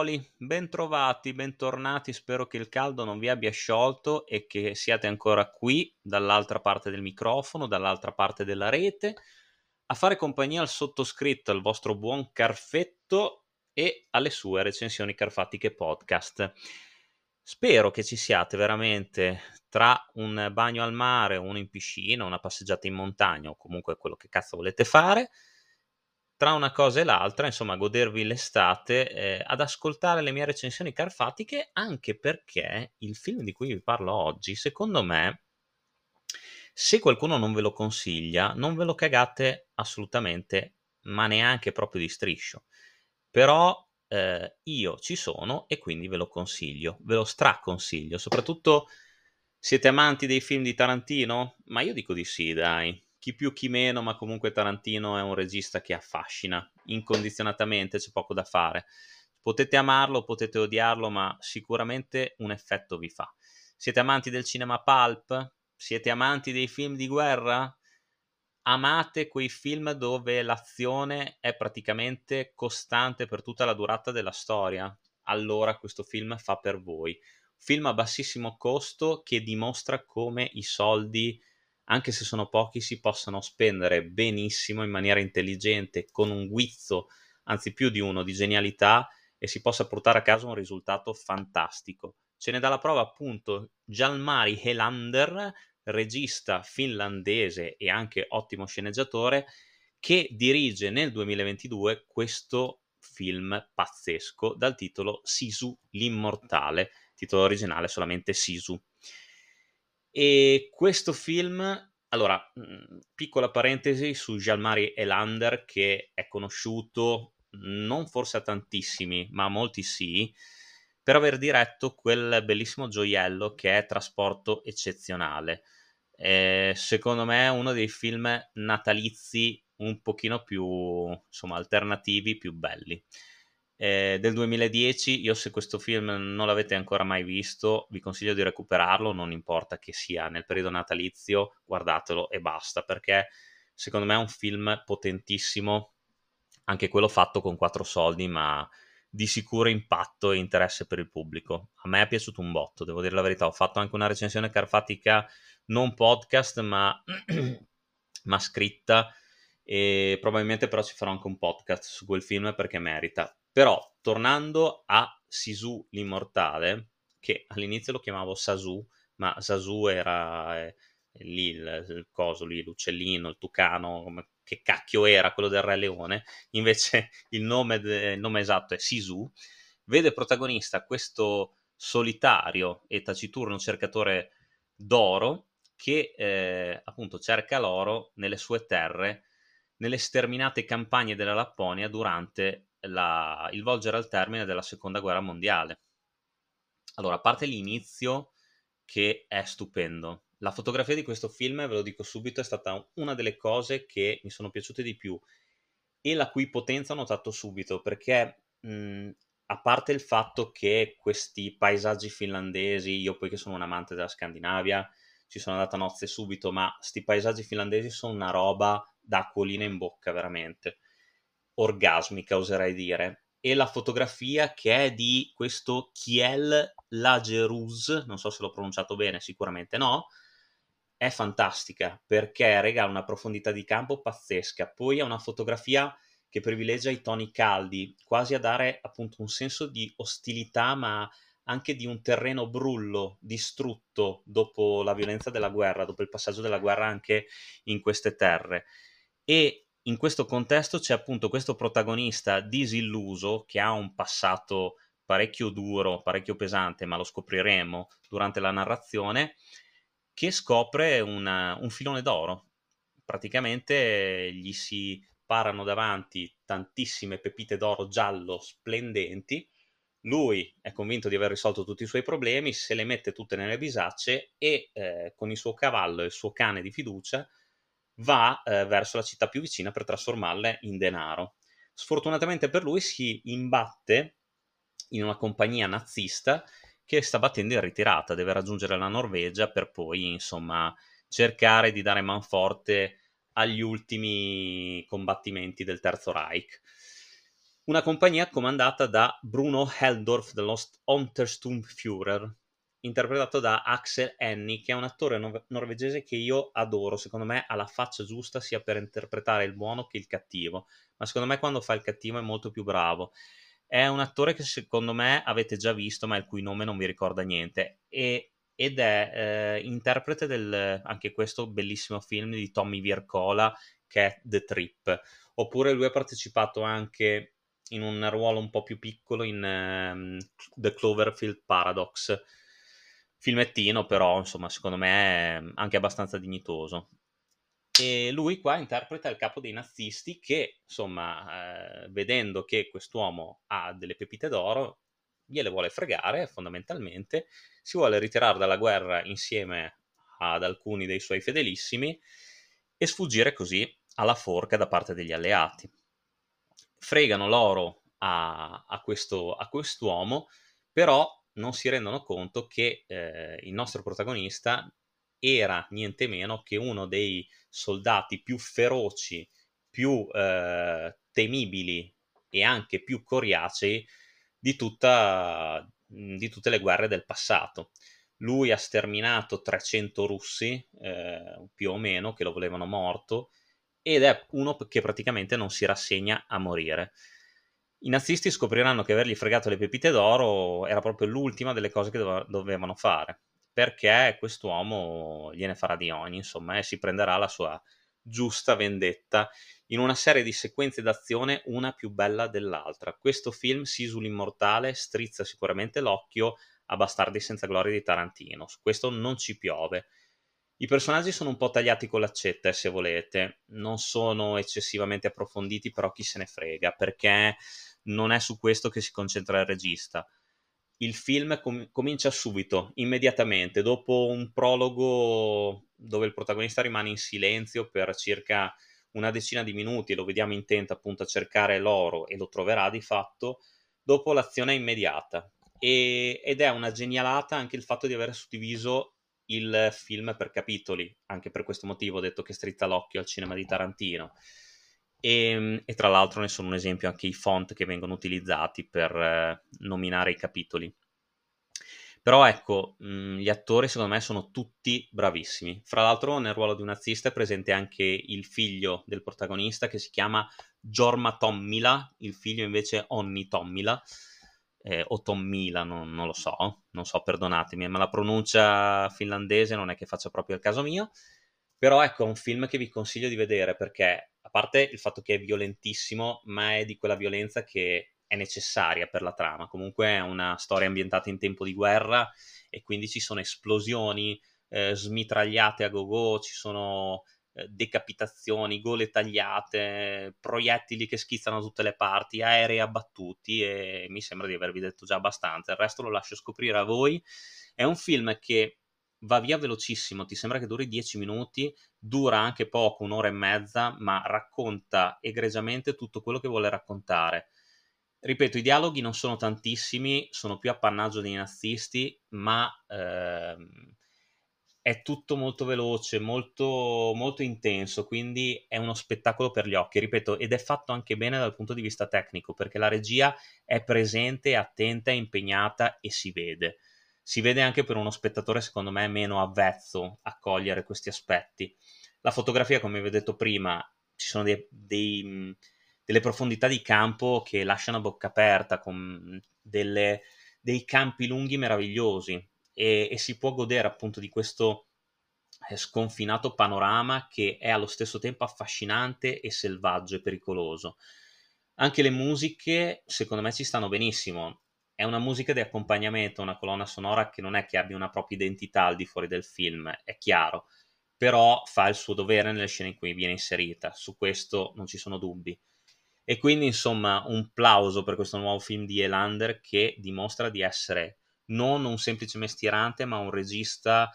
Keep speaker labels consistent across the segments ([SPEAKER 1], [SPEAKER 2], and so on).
[SPEAKER 1] Ragazzuoli, bentrovati, bentornati, spero che il caldo non vi abbia sciolto e che siate ancora qui, dall'altra parte del microfono, dall'altra parte della rete, a fare compagnia al sottoscritto, al vostro buon Carfetto e alle sue recensioni carfatiche podcast. Spero che ci siate veramente tra un bagno al mare, uno in piscina, una passeggiata in montagna o comunque quello che cazzo volete fare tra una cosa e l'altra, insomma, godervi l'estate, eh, ad ascoltare le mie recensioni carfatiche, anche perché il film di cui vi parlo oggi, secondo me, se qualcuno non ve lo consiglia, non ve lo cagate assolutamente, ma neanche proprio di striscio. Però eh, io ci sono e quindi ve lo consiglio, ve lo straconsiglio, soprattutto siete amanti dei film di Tarantino? Ma io dico di sì, dai chi più chi meno, ma comunque Tarantino è un regista che affascina incondizionatamente, c'è poco da fare. Potete amarlo, potete odiarlo, ma sicuramente un effetto vi fa. Siete amanti del cinema pulp? Siete amanti dei film di guerra? Amate quei film dove l'azione è praticamente costante per tutta la durata della storia? Allora questo film fa per voi. Film a bassissimo costo che dimostra come i soldi anche se sono pochi, si possano spendere benissimo in maniera intelligente, con un guizzo, anzi più di uno, di genialità e si possa portare a casa un risultato fantastico. Ce ne dà la prova appunto Jalmari Helander, regista finlandese e anche ottimo sceneggiatore, che dirige nel 2022 questo film pazzesco dal titolo Sisu l'immortale, titolo originale solamente Sisu. E questo film, allora, mhmm, piccola parentesi su Jalmari Elander che è conosciuto non forse a tantissimi, ma a molti sì, per aver diretto quel bellissimo gioiello che è Trasporto Eccezionale. Eh, secondo me è uno dei film natalizi un pochino più insomma alternativi, più belli eh, del 2010. Io se questo film non l'avete ancora mai visto, vi consiglio di recuperarlo, non importa che sia nel periodo natalizio, guardatelo e basta, perché secondo me è un film potentissimo, anche quello fatto con quattro soldi, ma di sicuro impatto e interesse per il pubblico. A me è piaciuto un botto, devo dire la verità. Ho fatto anche una recensione carfatica, non podcast, ma, ma scritta. E probabilmente però ci farò anche un podcast su quel film perché merita. Però, tornando a Sisu l'immortale, che all'inizio lo chiamavo Sasu, ma Sasu era eh, lì il, il, coso, lì, l'uccellino, il tucano, che cacchio era quello del Re Leone, invece il nome, de, il nome esatto è Sisu, vede protagonista questo solitario e taciturno cercatore d'oro che eh, appunto cerca l'oro nelle sue terre, nelle sterminate campagne della Lapponia durante la, il volgere al termine della seconda guerra mondiale. Allora, a parte l'inizio che è stupendo, la fotografia di questo film, ve lo dico subito, è stata una delle cose che mi sono piaciute di più e la cui potenza ho notato subito perché mh, a parte il fatto che questi paesaggi finlandesi, io poi che sono un amante della Scandinavia, ci sono andata a nozze subito, ma questi paesaggi finlandesi sono una roba da acquolina in bocca veramente orgasmica, oserei dire. E la fotografia che è di questo Kiel Lagerus, non so se l'ho pronunciato bene, sicuramente no, è fantastica perché regala una profondità di campo pazzesca. Poi è una fotografia che privilegia i toni caldi, quasi a dare appunto un senso di ostilità, ma anche di un terreno brullo, distrutto dopo la violenza della guerra, dopo il passaggio della guerra anche in queste terre. E in questo contesto c'è appunto questo protagonista disilluso che ha un passato parecchio duro, parecchio pesante, ma lo scopriremo durante la narrazione, che scopre una, un filone d'oro. Praticamente gli si parano davanti tantissime pepite d'oro giallo splendenti. Lui è convinto di aver risolto tutti i suoi problemi, se le mette tutte nelle bisacce e eh, con il suo cavallo e il suo cane di fiducia va eh, verso la città più vicina per trasformarle in denaro. Sfortunatamente per lui si imbatte in una compagnia nazista che sta battendo in ritirata, deve raggiungere la Norvegia per poi, insomma, cercare di dare manforte agli ultimi combattimenti del Terzo Reich. una compagnia comandata da Bruno Heldorf dello Untersturmführer, interpretato da Axel Henny, che è un attore no- norvegese che io adoro. Secondo me ha la faccia giusta sia per interpretare il buono che il cattivo, ma secondo me quando fa il cattivo è molto più bravo. È un attore che secondo me avete già visto, ma il cui nome non vi ricorda niente. E, ed è eh, interprete del anche questo bellissimo film di Tommy Vircola che è The Trip. Oppure lui ha partecipato anche in un ruolo un po' più piccolo in um, The Cloverfield Paradox filmettino, però insomma, secondo me è anche abbastanza dignitoso. E lui qua interpreta il capo dei nazisti che, insomma, eh, vedendo che quest'uomo ha delle pepite d'oro, gliele vuole fregare fondamentalmente, si vuole ritirare dalla guerra insieme ad alcuni dei suoi fedelissimi e sfuggire così alla forca da parte degli alleati. Fregano l'oro a, a, questo, a quest'uomo, però non si rendono conto che eh, il nostro protagonista era niente meno che uno dei soldati più feroci, più eh, temibili e anche più coriacei di, tutta, di, tutte le guerre del passato. Lui ha sterminato 300 russi, eh, più o meno, che lo volevano morto, ed è uno che praticamente non si rassegna a morire i nazisti scopriranno che avergli fregato le pepite d'oro era proprio l'ultima delle cose che dove- dovevano fare, perché quest'uomo gliene farà di ogni, insomma, e si prenderà la sua giusta vendetta in una serie di sequenze d'azione una più bella dell'altra. Questo film, Sisu l'immortale, strizza sicuramente l'occhio a Bastardi senza gloria di Tarantino, su questo non ci piove. I personaggi sono un po' tagliati con l'accetta, se volete, non sono eccessivamente approfonditi, però chi se ne frega, perché non è su questo che si concentra il regista. Il film com- comincia subito, immediatamente, dopo un prologo dove il protagonista rimane in silenzio per circa una decina di minuti lo vediamo intento appunto a cercare l'oro e lo troverà di fatto, dopo l'azione è immediata. E- ed è una genialata anche il fatto di aver suddiviso il film per capitoli, anche per questo motivo ho detto che strizza l'occhio al cinema di Tarantino e, ehm, e, tra l'altro ne sono un esempio anche i font che vengono utilizzati per eh, nominare i capitoli. Però ecco, mh, mm, gli attori secondo me sono tutti bravissimi. Fra l'altro nel ruolo di un nazista è presente anche il figlio del protagonista che si chiama Jorma Tommila, il figlio invece Onni Tommila, eh, o Tommila, non, non, lo so, non so, perdonatemi, ma la pronuncia finlandese non è che faccia proprio il caso mio. Però ecco, è un film che vi consiglio di vedere perché a parte il fatto che è violentissimo, ma è di quella violenza che è necessaria per la trama. Comunque è una storia ambientata in tempo di guerra e quindi ci sono esplosioni, eh, smitragliate a go-go, ci sono eh, decapitazioni, gole tagliate, proiettili che schizzano da tutte le parti, aerei abbattuti e mi sembra di avervi detto già abbastanza. Il resto lo lascio scoprire a voi. È un film che va via velocissimo, ti sembra che duri 10 minuti, dura anche poco, un'ora e mezza, ma racconta egregiamente tutto quello che vuole raccontare. Ripeto, i dialoghi non sono tantissimi, sono più appannaggio dei nazisti, ma ehm, è tutto molto veloce, molto, molto intenso, quindi è uno spettacolo per gli occhi, ripeto, ed è fatto anche bene dal punto di vista tecnico, perché la regia è presente, attenta, impegnata e si vede si vede anche per uno spettatore, secondo me, meno avvezzo a cogliere questi aspetti. La fotografia, come vi ho detto prima, ci sono dei, dei, delle profondità di campo che lasciano a bocca aperta, con delle, dei campi lunghi meravigliosi e, e si può godere appunto di questo eh, sconfinato panorama che è allo stesso tempo affascinante e selvaggio e pericoloso. Anche le musiche, secondo me, ci stanno benissimo è una musica di accompagnamento, una colonna sonora che non è che abbia una propria identità al di fuori del film, è chiaro, però fa il suo dovere nelle scene in cui viene inserita, su questo non ci sono dubbi. E quindi, insomma, un plauso per questo nuovo film di Elander che dimostra di essere non un semplice mestierante, ma un regista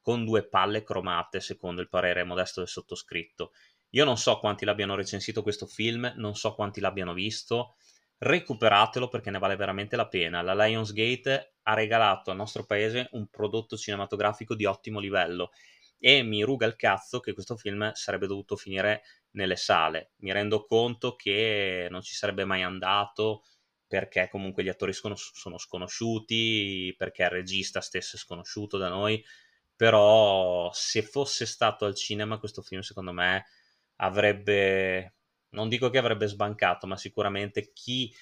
[SPEAKER 1] con due palle cromate, secondo il parere modesto del sottoscritto. Io non so quanti l'abbiano recensito questo film, non so quanti l'abbiano visto, recuperatelo perché ne vale veramente la pena. La Lionsgate ha regalato al nostro paese un prodotto cinematografico di ottimo livello e mi ruga il cazzo che questo film sarebbe dovuto finire nelle sale. Mi rendo conto che non ci sarebbe mai andato perché comunque gli attori sono, sono sconosciuti, perché il regista stesso è sconosciuto da noi, però se fosse stato al cinema questo film secondo me avrebbe, non dico che avrebbe sbancato, ma sicuramente chi,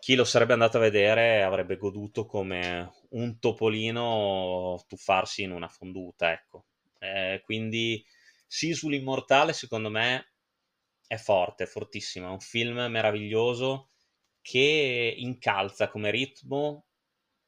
[SPEAKER 1] chi lo sarebbe andato a vedere avrebbe goduto come un topolino tuffarsi in una fonduta, ecco. Eh, quindi Sisu l'immortale secondo me è forte, è fortissimo, è un film meraviglioso che incalza come ritmo,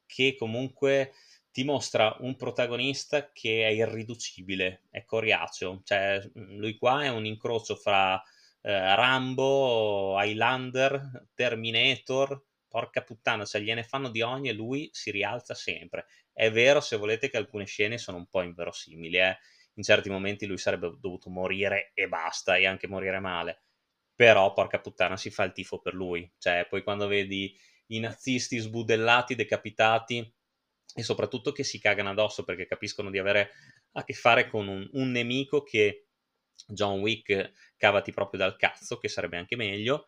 [SPEAKER 1] che comunque ti mostra un protagonista che è irriducibile, è coriaceo, cioè lui qua è un incrocio fra eh, Rambo, Highlander, Terminator, porca puttana, cioè gliene fanno di ogni e lui si rialza sempre. È vero, se volete, che alcune scene sono un po' inverosimili, eh? in certi momenti lui sarebbe dovuto morire e basta, e anche morire male però porca puttana si fa il tifo per lui, cioè poi quando vedi i nazisti sbudellati, decapitati e soprattutto che si cagano addosso perché capiscono di avere a che fare con un, un nemico che John Wick cavati proprio dal cazzo, che sarebbe anche meglio,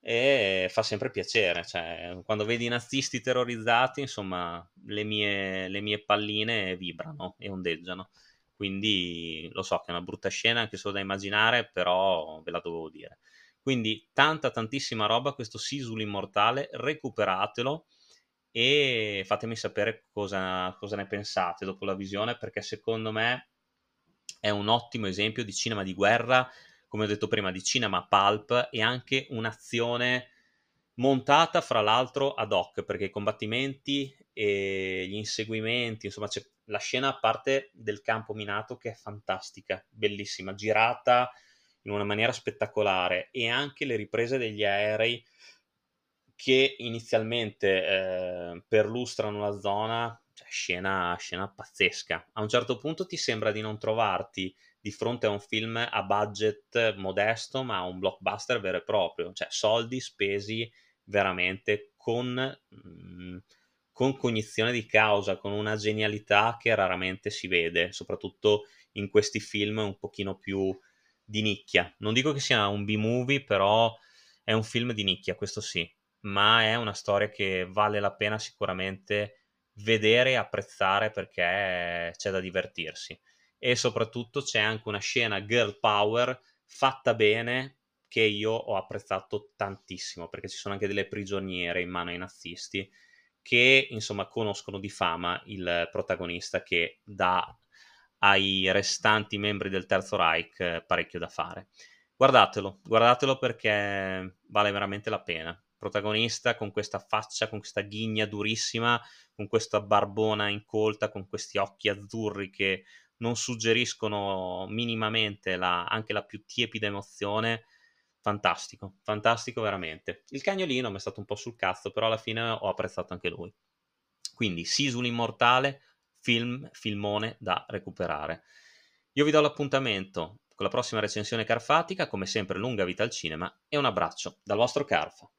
[SPEAKER 1] e fa sempre piacere, cioè, quando vedi i nazisti terrorizzati, insomma, le mie, le mie palline vibrano e ondeggiano. Quindi lo so che è una brutta scena anche solo da immaginare, però ve la dovevo dire. Quindi tanta tantissima roba, questo Sisul Immortale, recuperatelo e fatemi sapere cosa, cosa ne pensate dopo la visione, perché secondo me è un ottimo esempio di cinema di guerra, come ho detto prima, di cinema pulp e anche un'azione montata fra l'altro ad hoc, perché i combattimenti e gli inseguimenti, insomma c'è la scena a parte del campo minato che è fantastica, bellissima, girata in una maniera spettacolare e anche le riprese degli aerei che inizialmente eh, perlustrano la zona, cioè scena, scena pazzesca. A un certo punto ti sembra di non trovarti di fronte a un film a budget modesto, ma un blockbuster vero e proprio, cioè soldi spesi veramente con... Mh, mm, con cognizione di causa, con una genialità che raramente si vede, soprattutto in questi film un pochino più di nicchia. Non dico che sia un B-movie, però è un film di nicchia, questo sì, ma è una storia che vale la pena sicuramente vedere e apprezzare perché c'è da divertirsi. E soprattutto c'è anche una scena girl power fatta bene che io ho apprezzato tantissimo perché ci sono anche delle prigioniere in mano ai nazisti che insomma conoscono di fama il protagonista che dà ai restanti membri del Terzo Reich eh, parecchio da fare. Guardatelo, guardatelo perché vale veramente la pena. Protagonista con questa faccia, con questa ghigna durissima, con questa barbona incolta, con questi occhi azzurri che non suggeriscono minimamente la, anche la più tiepida emozione fantastico, fantastico veramente. Il cagnolino mi è stato un po' sul cazzo, però alla fine ho apprezzato anche lui. Quindi Sisul Immortale, film, filmone da recuperare. Io vi do l'appuntamento con la prossima recensione carfatica, come sempre lunga vita al cinema e un abbraccio dal vostro Carfa.